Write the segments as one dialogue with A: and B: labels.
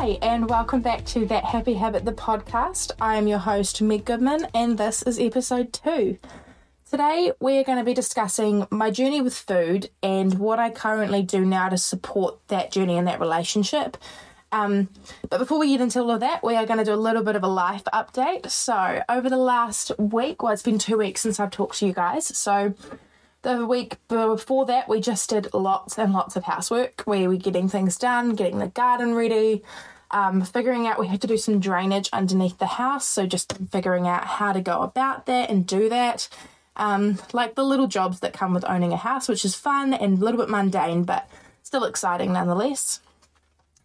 A: Hi, and welcome back to That Happy Habit, the podcast. I am your host, Meg Goodman, and this is episode two. Today, we're going to be discussing my journey with food and what I currently do now to support that journey and that relationship. Um, but before we get into all of that, we are going to do a little bit of a life update. So, over the last week, well, it's been two weeks since I've talked to you guys. So, the week before that, we just did lots and lots of housework. Where We were getting things done, getting the garden ready, um, figuring out we had to do some drainage underneath the house. So, just figuring out how to go about that and do that. Um, like the little jobs that come with owning a house, which is fun and a little bit mundane, but still exciting nonetheless.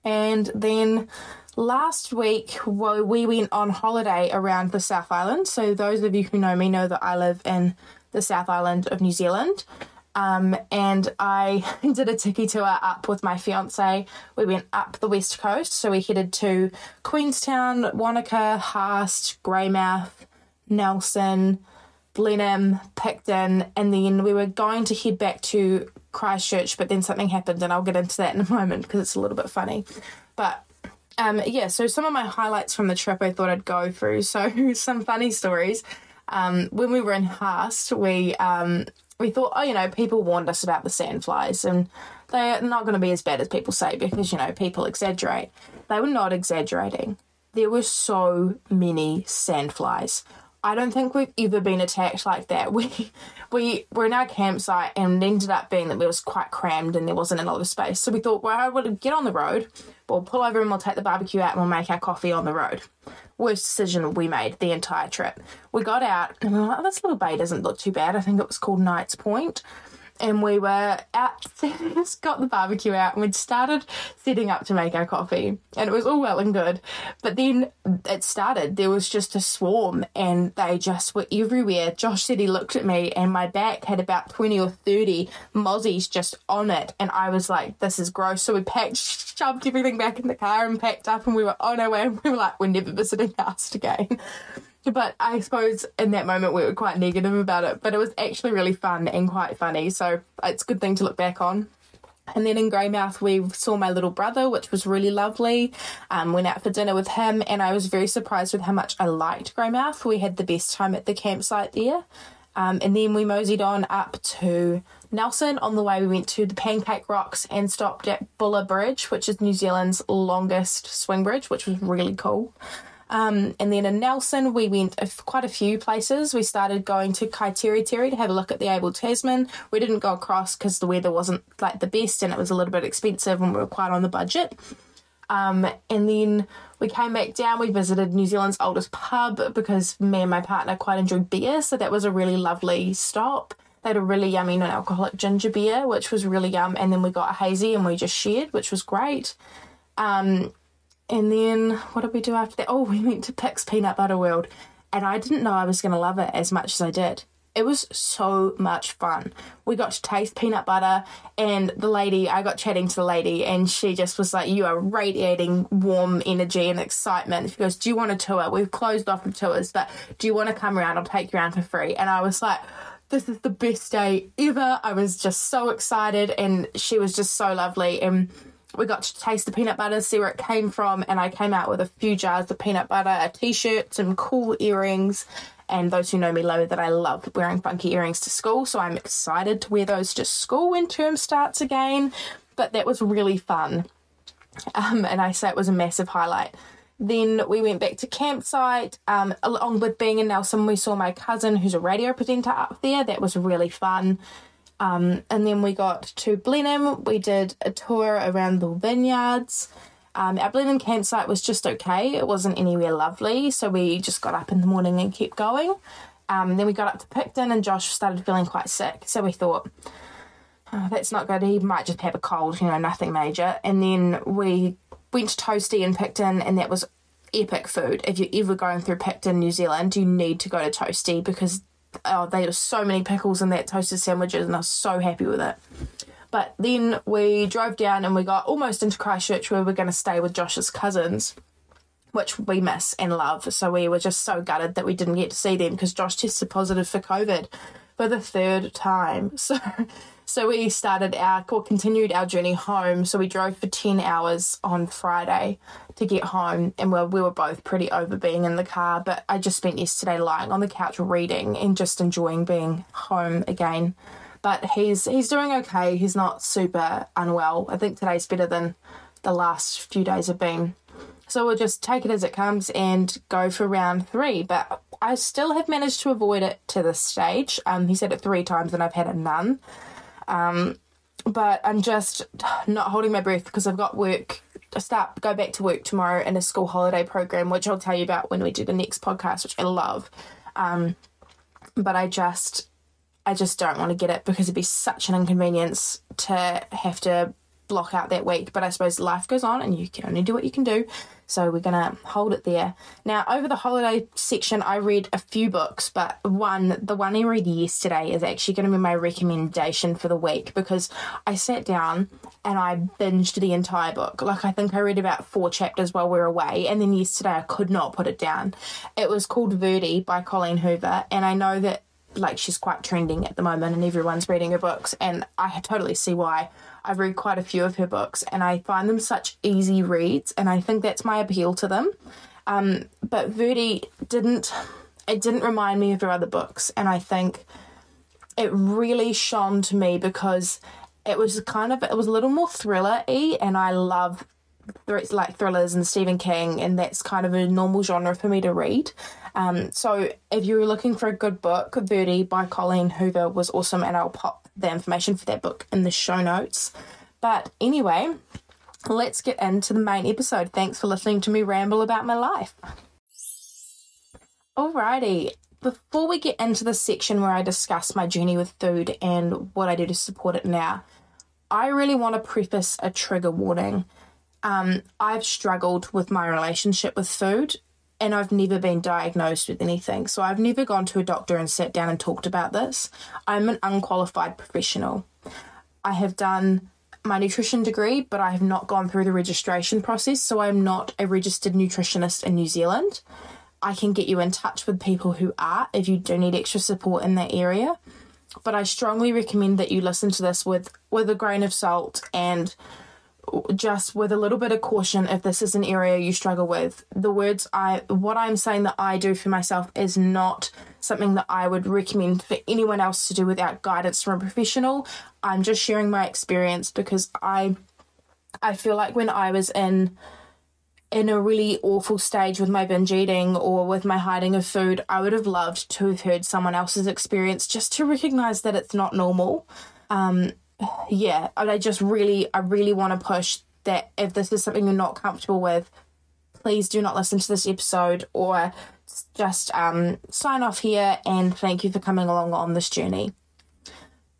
A: And then last week, well, we went on holiday around the South Island. So, those of you who know me know that I live in the South Island of New Zealand. Um, and I did a tiki tour up with my fiance. We went up the west coast, so we headed to Queenstown, Wanaka, Haast, Greymouth, Nelson, Blenheim, Picton, and then we were going to head back to Christchurch, but then something happened, and I'll get into that in a moment because it's a little bit funny. But um, yeah, so some of my highlights from the trip I thought I'd go through. So some funny stories um, when we were in Haast, we um, we thought, oh, you know, people warned us about the sandflies, and they're not going to be as bad as people say because you know people exaggerate. They were not exaggerating. There were so many sandflies. I don't think we've ever been attacked like that. We we were in our campsite and it ended up being that we was quite crammed and there wasn't a lot of space. So we thought, well, would get on the road, we'll pull over and we'll take the barbecue out and we'll make our coffee on the road. Worst decision we made the entire trip. We got out and we were like, oh, this little bay doesn't look too bad. I think it was called Knights Point and we were out, got the barbecue out, and we'd started setting up to make our coffee, and it was all well and good. But then it started. There was just a swarm, and they just were everywhere. Josh said he looked at me, and my back had about twenty or thirty mozzies just on it, and I was like, "This is gross." So we packed, shoved everything back in the car, and packed up, and we were on our way. And we were like, "We're never visiting house again." But I suppose in that moment we were quite negative about it, but it was actually really fun and quite funny. So it's a good thing to look back on. And then in Greymouth, we saw my little brother, which was really lovely. Um, went out for dinner with him, and I was very surprised with how much I liked Greymouth. We had the best time at the campsite there. Um, and then we moseyed on up to Nelson. On the way, we went to the Pancake Rocks and stopped at Buller Bridge, which is New Zealand's longest swing bridge, which was really cool. Um, and then in Nelson, we went quite a few places. We started going to Kaiteriteri to have a look at the Abel Tasman. We didn't go across because the weather wasn't like the best and it was a little bit expensive and we were quite on the budget. Um, and then we came back down. We visited New Zealand's oldest pub because me and my partner quite enjoyed beer, so that was a really lovely stop. They had a really yummy non-alcoholic ginger beer, which was really yum. And then we got a hazy and we just shared, which was great. Um, and then what did we do after that? Oh, we went to Pic's Peanut Butter World, and I didn't know I was going to love it as much as I did. It was so much fun. We got to taste peanut butter, and the lady, I got chatting to the lady, and she just was like, You are radiating warm energy and excitement. She goes, Do you want a tour? We've closed off the tours, but do you want to come around? I'll take you around for free. And I was like, this is the best day ever. I was just so excited, and she was just so lovely. And we got to taste the peanut butter, see where it came from, and I came out with a few jars of peanut butter, a t-shirt, some cool earrings, and those who know me know that I love wearing funky earrings to school, so I'm excited to wear those to school when term starts again. But that was really fun, um, and I say it was a massive highlight. Then we went back to campsite. Um, along with being in Nelson, we saw my cousin, who's a radio presenter, up there. That was really fun. Um, and then we got to Blenheim. We did a tour around the vineyards. Um, our Blenheim campsite was just okay. It wasn't anywhere lovely, so we just got up in the morning and kept going. Um, then we got up to Picton, and Josh started feeling quite sick. So we thought, oh, that's not good. He might just have a cold, you know, nothing major. And then we went to Toasty in Picton, and that was epic food. If you're ever going through Picton, New Zealand, you need to go to Toasty because oh, they had so many pickles in that toasted sandwiches, and I was so happy with it. But then we drove down and we got almost into Christchurch where we are going to stay with Josh's cousins, which we miss and love. So we were just so gutted that we didn't get to see them because Josh tested positive for COVID for the third time. So So we started our, or continued our journey home. So we drove for 10 hours on Friday to get home, and we we were both pretty over being in the car. But I just spent yesterday lying on the couch reading and just enjoying being home again. But he's he's doing okay. He's not super unwell. I think today's better than the last few days have been. So we'll just take it as it comes and go for round three. But I still have managed to avoid it to this stage. Um, he said it three times and I've had it none. Um, but I'm just not holding my breath because I've got work. I start go back to work tomorrow in a school holiday program, which I'll tell you about when we do the next podcast, which I love. Um, but I just, I just don't want to get it because it'd be such an inconvenience to have to block out that week. But I suppose life goes on and you can only do what you can do. So we're going to hold it there. Now, over the holiday section, I read a few books, but one, the one I read yesterday, is actually going to be my recommendation for the week because I sat down and I binged the entire book. Like, I think I read about four chapters while we were away, and then yesterday I could not put it down. It was called Verity by Colleen Hoover, and I know that like she's quite trending at the moment and everyone's reading her books and I totally see why. I've read quite a few of her books and I find them such easy reads and I think that's my appeal to them. Um, but Verity didn't it didn't remind me of her other books and I think it really shone to me because it was kind of it was a little more thriller-y and I love like thrillers and Stephen King, and that's kind of a normal genre for me to read. Um, so if you're looking for a good book, Verity by Colleen Hoover was awesome, and I'll pop the information for that book in the show notes. But anyway, let's get into the main episode. Thanks for listening to me ramble about my life. Alrighty, before we get into the section where I discuss my journey with food and what I do to support it now, I really want to preface a trigger warning. Um, I've struggled with my relationship with food and I've never been diagnosed with anything. So I've never gone to a doctor and sat down and talked about this. I'm an unqualified professional. I have done my nutrition degree, but I have not gone through the registration process. So I'm not a registered nutritionist in New Zealand. I can get you in touch with people who are if you do need extra support in that area. But I strongly recommend that you listen to this with, with a grain of salt and just with a little bit of caution if this is an area you struggle with. The words I, what I'm saying that I do for myself is not something that I would recommend for anyone else to do without guidance from a professional. I'm just sharing my experience because I, I feel like when I was in, in a really awful stage with my binge eating or with my hiding of food, I would have loved to have heard someone else's experience just to recognize that it's not normal. Um, yeah, and I just really, I really want to push that if this is something you're not comfortable with, please do not listen to this episode or just um, sign off here and thank you for coming along on this journey.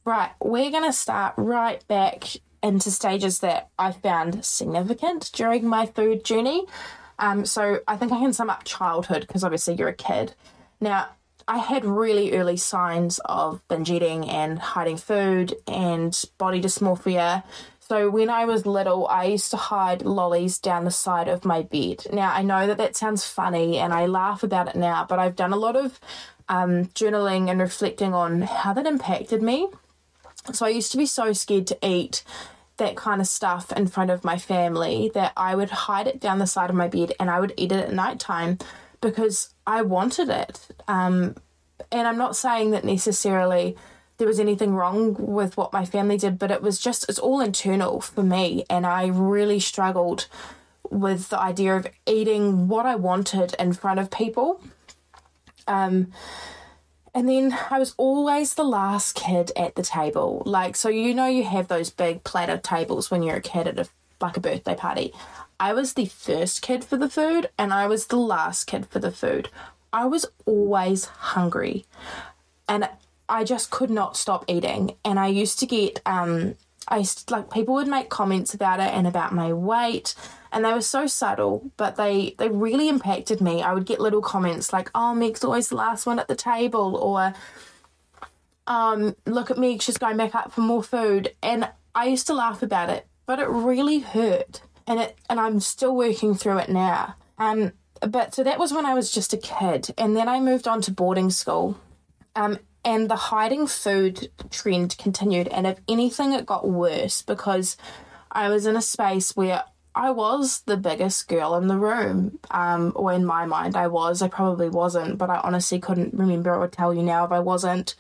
A: Right, we're going to start right back into stages that I found significant during my food journey. Um, so I think I can sum up childhood because obviously you're a kid. Now, I had really early signs of binge eating and hiding food and body dysmorphia. So when I was little, I used to hide lollies down the side of my bed. Now I know that that sounds funny and I laugh about it now, but I've done a lot of um, journaling and reflecting on how that impacted me. So I used to be so scared to eat that kind of stuff in front of my family that I would hide it down the side of my bed and I would eat it at night time because I wanted it. Um, and I'm not saying that necessarily there was anything wrong with what my family did, but it was just, it's all internal for me. And I really struggled with the idea of eating what I wanted in front of people. Um, and then I was always the last kid at the table. Like, so you know, you have those big platter tables when you're a kid at a like a birthday party. I was the first kid for the food and I was the last kid for the food. I was always hungry and I just could not stop eating. And I used to get, um, I used to, like people would make comments about it and about my weight, and they were so subtle, but they they really impacted me. I would get little comments like, "Oh, Meg's always the last one at the table," or um, "Look at Meg, she's going back up for more food," and I used to laugh about it, but it really hurt and it and I'm still working through it now. Um, but so that was when I was just a kid, and then I moved on to boarding school. Um, And the hiding food trend continued. And if anything, it got worse because I was in a space where I was the biggest girl in the room. Um, or in my mind, I was. I probably wasn't, but I honestly couldn't remember or tell you now if I wasn't.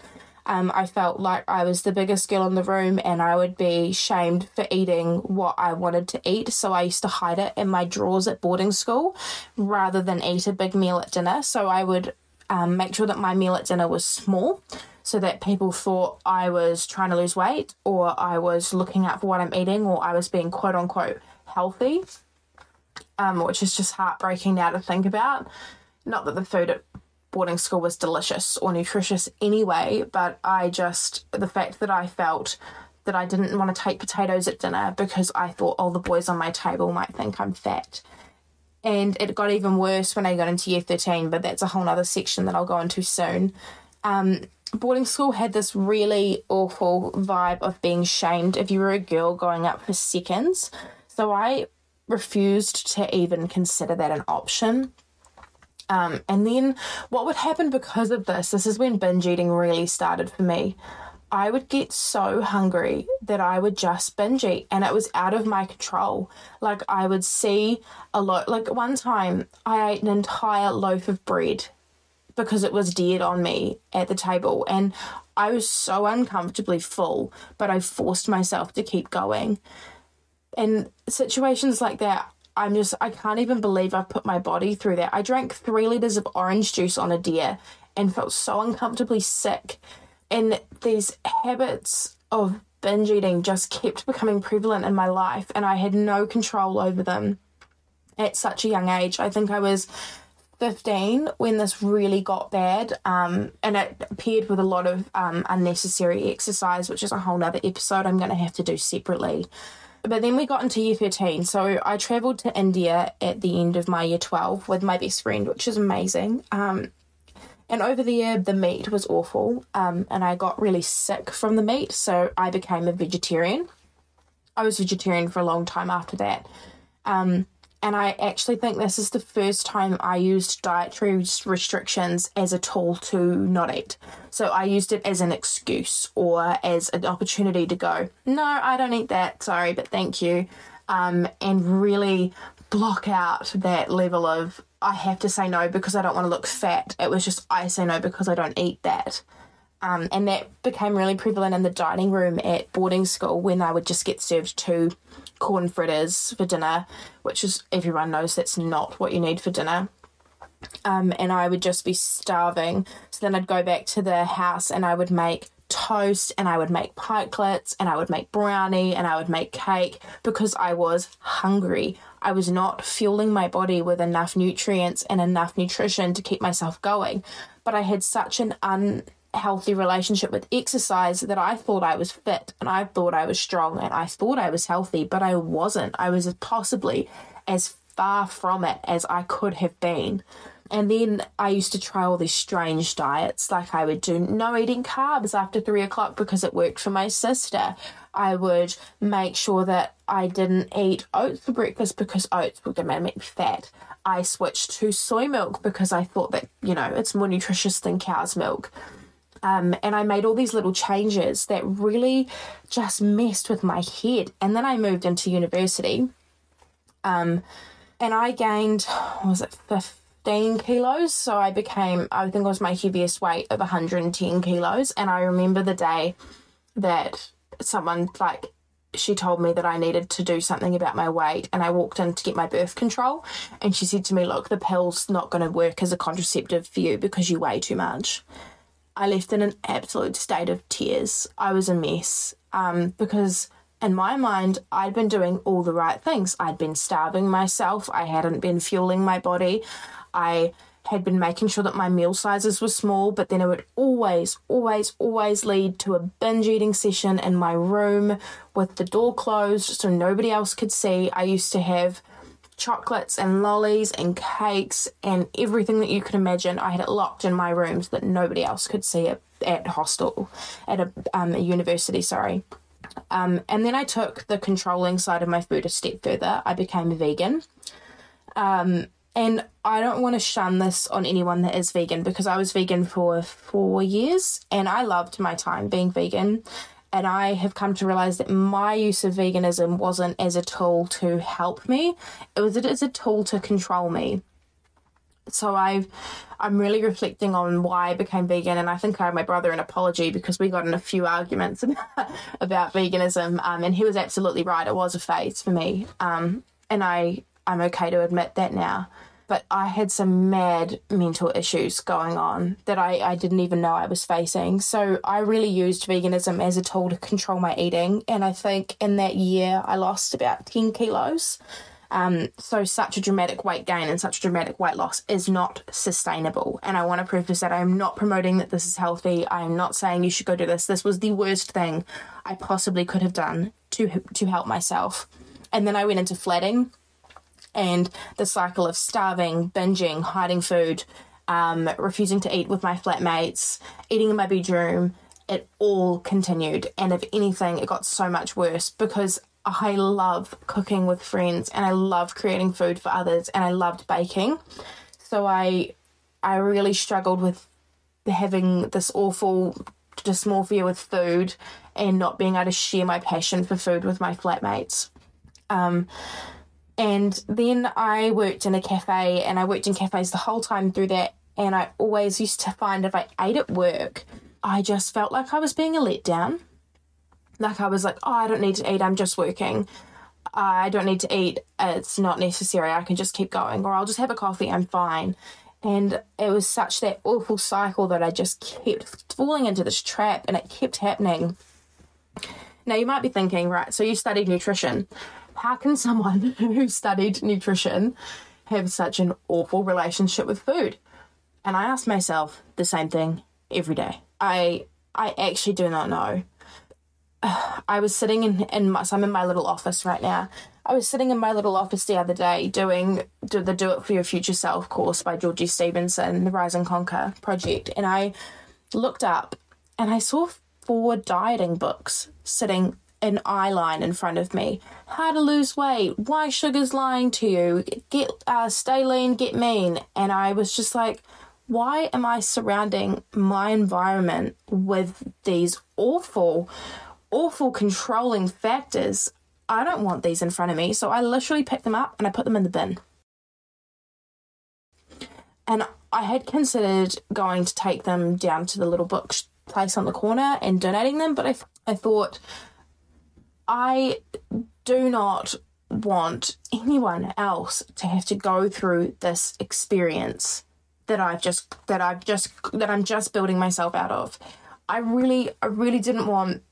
A: Um, I felt like I was the biggest girl in the room and I would be shamed for eating what I wanted to eat. So I used to hide it in my drawers at boarding school rather than eat a big meal at dinner. So I would um, make sure that my meal at dinner was small so that people thought I was trying to lose weight or I was looking out for what I'm eating or I was being quote unquote healthy, um, which is just heartbreaking now to think about. Not that the food at boarding school was delicious or nutritious anyway, but I just, the fact that I felt that I didn't want to take potatoes at dinner because I thought all the boys on my table might think I'm fat. And it got even worse when I got into year 13, but that's a whole other section that I'll go into soon. Um, boarding school had this really awful vibe of being shamed if you were a girl going up for seconds. So I refused to even consider that an option. Um, and then what would happen because of this, this is when binge eating really started for me. I would get so hungry that I would just binge eat and it was out of my control. Like I would see a lot like one time I ate an entire loaf of bread because it was dead on me at the table and I was so uncomfortably full, but I forced myself to keep going. And situations like that, I'm just, I can't even believe I've put my body through that. I drank three litres of orange juice on a dare and felt so uncomfortably sick. And these habits of binge eating just kept becoming prevalent in my life, and I had no control over them at such a young age. I think I was 15 when this really got bad, um, and it paired with a lot of um, unnecessary exercise, which is a whole nother episode I'm going to have to do separately. But then we got into year 13. So I travelled to India at the end of my year 12 with my best friend, which is amazing. Um, and over there, the meat was awful. Um, and I got really sick from the meat. So I became a vegetarian. I was vegetarian for a long time after that. Um, and I actually think this is the first time I used dietary restrictions as a tool to not eat. So I used it as an excuse or as an opportunity to go, no, I don't eat that, sorry, but thank you. Um, and really block out that level of, I have to say no because I don't want to look fat. It was just, I say no because I don't eat that. Um, and that became really prevalent in the dining room at boarding school when I would just get served two corn fritters for dinner, which is everyone knows that's not what you need for dinner. Um, and I would just be starving. So then I'd go back to the house and I would make toast and I would make pikelets and I would make brownie and I would make cake because I was hungry. I was not fueling my body with enough nutrients and enough nutrition to keep myself going. But I had such an un healthy relationship with exercise that I thought I was fit and I thought I was strong and I thought I was healthy, but I wasn't. I was possibly as far from it as I could have been. And then I used to try all these strange diets, like I would do no eating carbs after three o'clock because it worked for my sister. I would make sure that I didn't eat oats for breakfast because oats were going to make me fat. I switched to soy milk because I thought that, you know, it's more nutritious than cow's milk. Um, and I made all these little changes that really just messed with my head. And then I moved into university. Um, and I gained, was it 15 kilos? So I became, I think it was my heaviest weight of 110 kilos. And I remember the day that someone, like, she told me that I needed to do something about my weight and I walked in to get my birth control and she said to me, Look, the pill's not going to work as a contraceptive for you because you weigh too much. I left in an absolute state of tears. I was a mess um, because, in my mind, I'd been doing all the right things. I'd been starving myself, I hadn't been fueling my body, I had been making sure that my meal sizes were small, but then it would always, always, always lead to a binge eating session in my room with the door closed so nobody else could see. I used to have chocolates and lollies and cakes and everything that you could imagine. I had it locked in my room so that nobody else could see it at hostel, at a, um, a university, sorry. Um, and then I took the controlling side of my food a step further. I became a vegan. Um, And I don't want to shun this on anyone that is vegan because I was vegan for four years and I loved my time being vegan. And I have come to realize that my use of veganism wasn't as a tool to help me, it was as a tool to control me. So I've I'm really reflecting on why I became vegan, and I think I owe my brother an apology because we got in a few arguments about veganism, um, and he was absolutely right. It was a phase for me, um, and I I'm okay to admit that now. But I had some mad mental issues going on that I, I didn't even know I was facing. So I really used veganism as a tool to control my eating. And I think in that year, I lost about 10 kilos. Um, so such a dramatic weight gain and such a dramatic weight loss is not sustainable. And I want to preface that I'm not promoting that this is healthy. I am not saying you should go do this. This was the worst thing I possibly could have done to to help myself. And then I went into flatting and the cycle of starving, binging, hiding food, um, refusing to eat with my flatmates, eating in my bedroom, it all continued. And if anything, it got so much worse because I love cooking with friends and I love creating food for others and I loved baking. So I I really struggled with having this awful dysmorphia with food and not being able to share my passion for food with my flatmates. Um, and then I worked in a cafe and I worked in cafes the whole time through that. And I always used to find if I ate at work, I just felt like I was being a letdown. Like I was like, oh, I don't need to eat, I'm just working. I don't need to eat, it's not necessary, I can just keep going. Or I'll just have a coffee, I'm fine. And it was such that awful cycle that I just kept falling into this trap and it kept happening. Now you might be thinking, right, so you studied nutrition how can someone who studied nutrition have such an awful relationship with food? And I ask myself the same thing every day. I I actually do not know. I was sitting in in my, so I'm in my little office right now. I was sitting in my little office the other day doing do the Do It for Your Future Self course by Georgie Stevenson, the Rise and Conquer project, and I looked up and I saw four dieting books sitting an eye line in front of me. How to lose weight? Why sugar's lying to you? Get uh, stay lean, get mean. And I was just like, why am I surrounding my environment with these awful, awful controlling factors? I don't want these in front of me. So I literally picked them up and I put them in the bin. And I had considered going to take them down to the little book place on the corner and donating them, but I, I thought I do not want anyone else to have to go through this experience that I've just that I've just that I'm just building myself out of. I really I really didn't want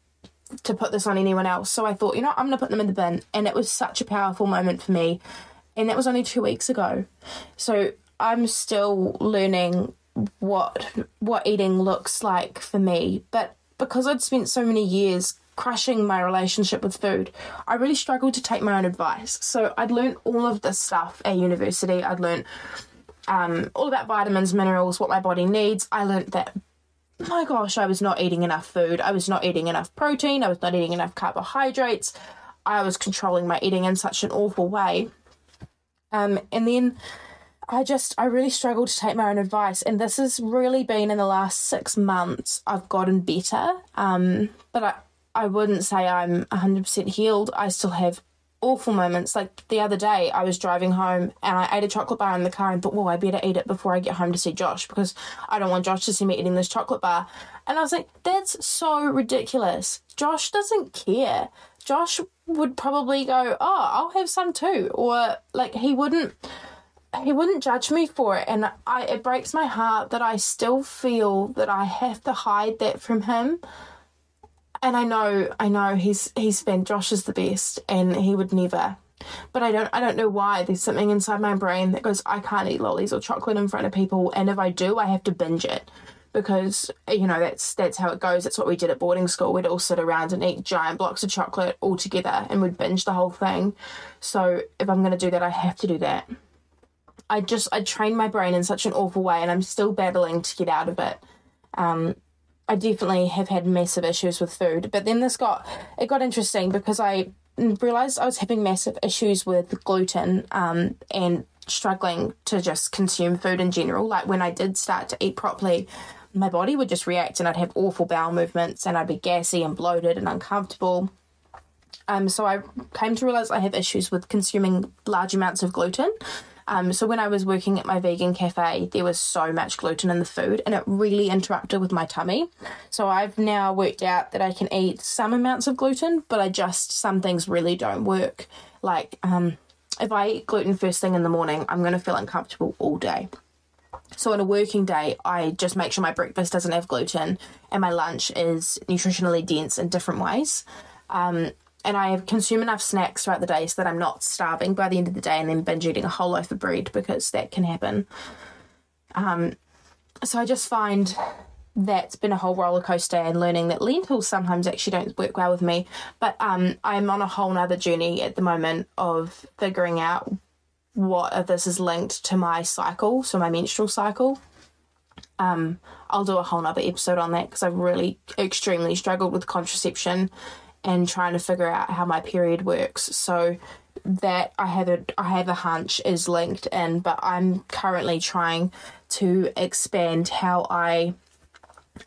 A: to put this on anyone else. So I thought, you know, I'm going to put them in the bin and it was such a powerful moment for me. And that was only 2 weeks ago. So I'm still learning what what eating looks like for me, but because I'd spent so many years crushing my relationship with food, I really struggled to take my own advice. So I'd learned all of this stuff at university. I'd learned um, all about vitamins, minerals, what my body needs. I learned that, my gosh, I was not eating enough food. I was not eating enough protein. I was not eating enough carbohydrates. I was controlling my eating in such an awful way. Um, and then I just, I really struggled to take my own advice. And this has really been in the last six months, I've gotten better. Um, but I, I wouldn't say I'm 100% healed. I still have awful moments. Like the other day, I was driving home and I ate a chocolate bar in the car and thought, well, I better eat it before I get home to see Josh because I don't want Josh to see me eating this chocolate bar. And I was like, that's so ridiculous. Josh doesn't care. Josh would probably go, oh, I'll have some too. Or like he wouldn't. He wouldn't judge me for it, and I, it breaks my heart that I still feel that I have to hide that from him and I know, I know he's he's been Josh is the best, and he would never. But I don't, I don't know why. There's something inside my brain that goes, I can't eat lollies or chocolate in front of people, and if I do, I have to binge it because you know that's that's how it goes. That's what we did at boarding school. We'd all sit around and eat giant blocks of chocolate all together, and we'd binge the whole thing. So if I'm going to do that, I have to do that. I just I trained my brain in such an awful way, and I'm still battling to get out of it. Um, I definitely have had massive issues with food. But then this got it got interesting because I realized I was having massive issues with gluten um, and struggling to just consume food in general. Like when I did start to eat properly, my body would just react and I'd have awful bowel movements and I'd be gassy and bloated and uncomfortable. Um, so I came to realize I have issues with consuming large amounts of gluten. Um, so when I was working at my vegan cafe, there was so much gluten in the food, and it really interrupted with my tummy. So I've now worked out that I can eat some amounts of gluten, but I just some things really don't work. Like um, if I eat gluten first thing in the morning, I'm going to feel uncomfortable all day. So on a working day, I just make sure my breakfast doesn't have gluten and my lunch is nutritionally dense in different ways. Um, and I consume enough snacks throughout the day so that I'm not starving by the end of the day and then binge eating a whole loaf of bread because that can happen. Um, so I just find that's been a whole roller coaster and learning that lentils sometimes actually don't work well with me. But um, I'm on a whole nother journey at the moment of figuring out what if this is linked to my cycle, so my menstrual cycle. Um, I'll do a whole nother episode on that because I've really extremely struggled with contraception and trying to figure out how my period works. So that I have a I have a hunch is linked in, but I'm currently trying to expand how I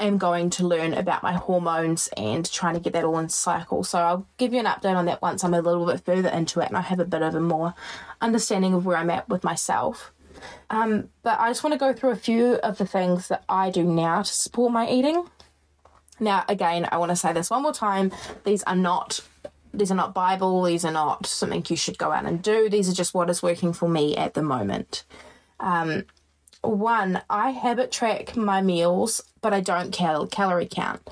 A: am going to learn about my hormones and trying to get that all in cycle. So I'll give you an update on that once I'm a little bit further into it and I have a bit of a more understanding of where I'm at with myself. Um, but I just want to go through a few of the things that I do now to support my eating. Now, again, I want to say this one more time. These are not these are not Bible. These are not something you should go out and do. These are just what is working for me at the moment. Um, one, I habit track my meals, but I don't cal- calorie count.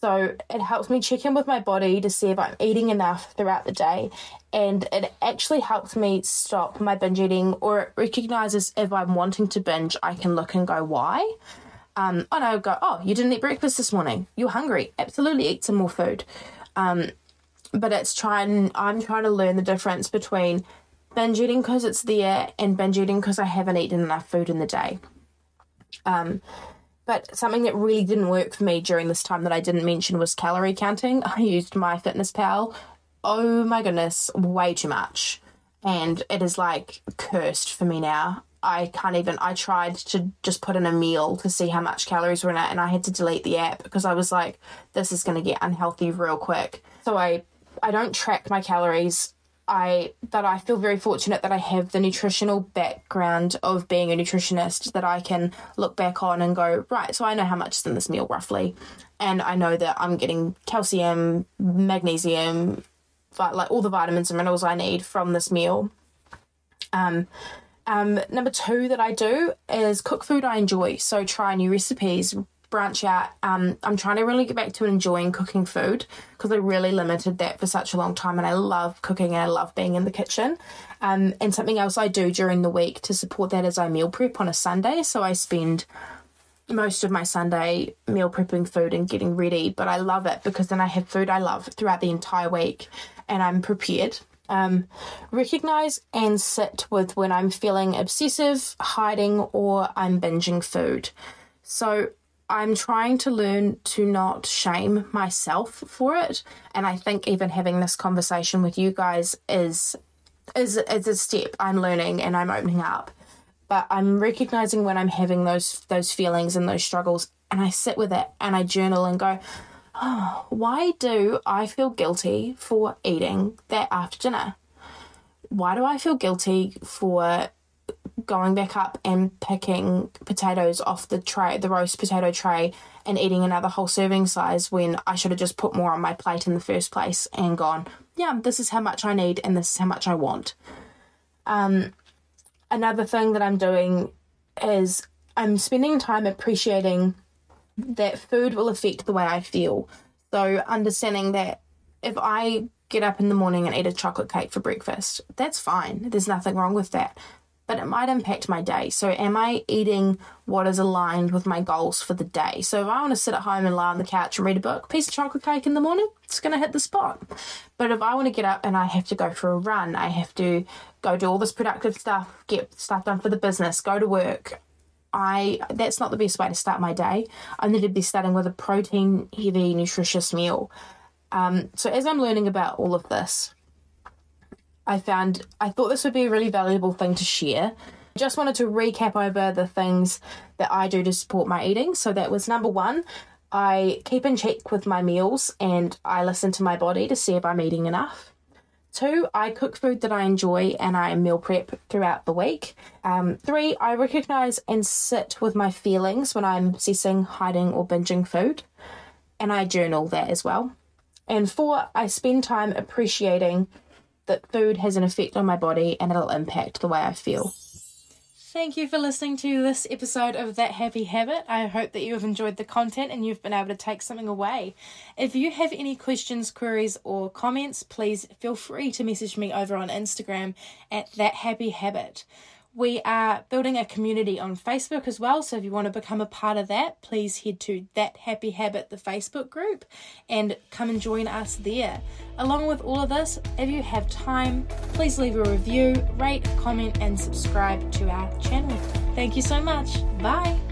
A: So it helps me check in with my body to see if I'm eating enough throughout the day. And it actually helps me stop my binge eating or it recognizes if I'm wanting to binge, I can look and go, why? Um, and I would go, oh, you didn't eat breakfast this morning. You're hungry. Absolutely eat some more food. Um, but it's trying, I'm trying to learn the difference between binge eating because it's there and binge eating because I haven't eaten enough food in the day. Um, but something that really didn't work for me during this time that I didn't mention was calorie counting. I used MyFitnessPal. Oh my goodness, way too much. And it is like cursed for me now. I can't even. I tried to just put in a meal to see how much calories were in it, and I had to delete the app because I was like, "This is going to get unhealthy real quick." So I, I don't track my calories. I that I feel very fortunate that I have the nutritional background of being a nutritionist that I can look back on and go right. So I know how much is in this meal roughly, and I know that I'm getting calcium, magnesium, like all the vitamins and minerals I need from this meal. Um, um, number two that I do is cook food I enjoy. So try new recipes, branch out. Um, I'm trying to really get back to enjoying cooking food because I really limited that for such a long time and I love cooking and I love being in the kitchen. Um, and something else I do during the week to support that is I meal prep on a Sunday. So I spend most of my Sunday meal prepping food and getting ready, but I love it because then I have food I love throughout the entire week and I'm prepared. Um, recognize and sit with when I'm feeling obsessive, hiding, or I'm binging food. So I'm trying to learn to not shame myself for it. And I think even having this conversation with you guys is is is a step I'm learning and I'm opening up. But I'm recognizing when I'm having those those feelings and those struggles and I sit with it and I journal and go, oh, why do I feel guilty for eating that after dinner? Why do I feel guilty for going back up and picking potatoes off the tray, the roast potato tray, and eating another whole serving size when I should have just put more on my plate in the first place and gone, yeah, this is how much I need and this is how much I want. Um, another thing that I'm doing is I'm spending time appreciating that food will affect the way I feel. So understanding that if I get up in the morning and eat a chocolate cake for breakfast, that's fine. There's nothing wrong with that. But it might impact my day. So, am I eating what is aligned with my goals for the day? So, if I want to sit at home and lie on the couch and read a book, piece of chocolate cake in the morning, it's going to hit the spot. But if I want to get up and I have to go for a run, I have to go do all this productive stuff, get stuff done for the business, go to work, I that's not the best way to start my day. I need to be starting with a protein heavy, nutritious meal. Um, so as I'm learning about all of this, I found I thought this would be a really valuable thing to share. Just wanted to recap over the things that I do to support my eating. So that was number one, I keep in check with my meals and I listen to my body to see if I'm eating enough. Two, I cook food that I enjoy and I meal prep throughout the week. Um, three, I recognize and sit with my feelings when I'm obsessing, hiding, or binging food. And I journal that as well. And four, I spend time appreciating that food has an effect on my body and it'll impact the way I feel. Thank you for listening to this episode of That Happy Habit. I hope that you have enjoyed the content and you've been able to take something away. If you have any questions, queries, or comments, please feel free to message me over on Instagram at That Happy Habit. We are building a community on Facebook as well, so if you want to become a part of that, please head to That Happy Habit, the Facebook group, and come and join us there. Along with all of this, if you have time, please leave a review, rate, comment, and subscribe to our channel. Thank you so much. Bye.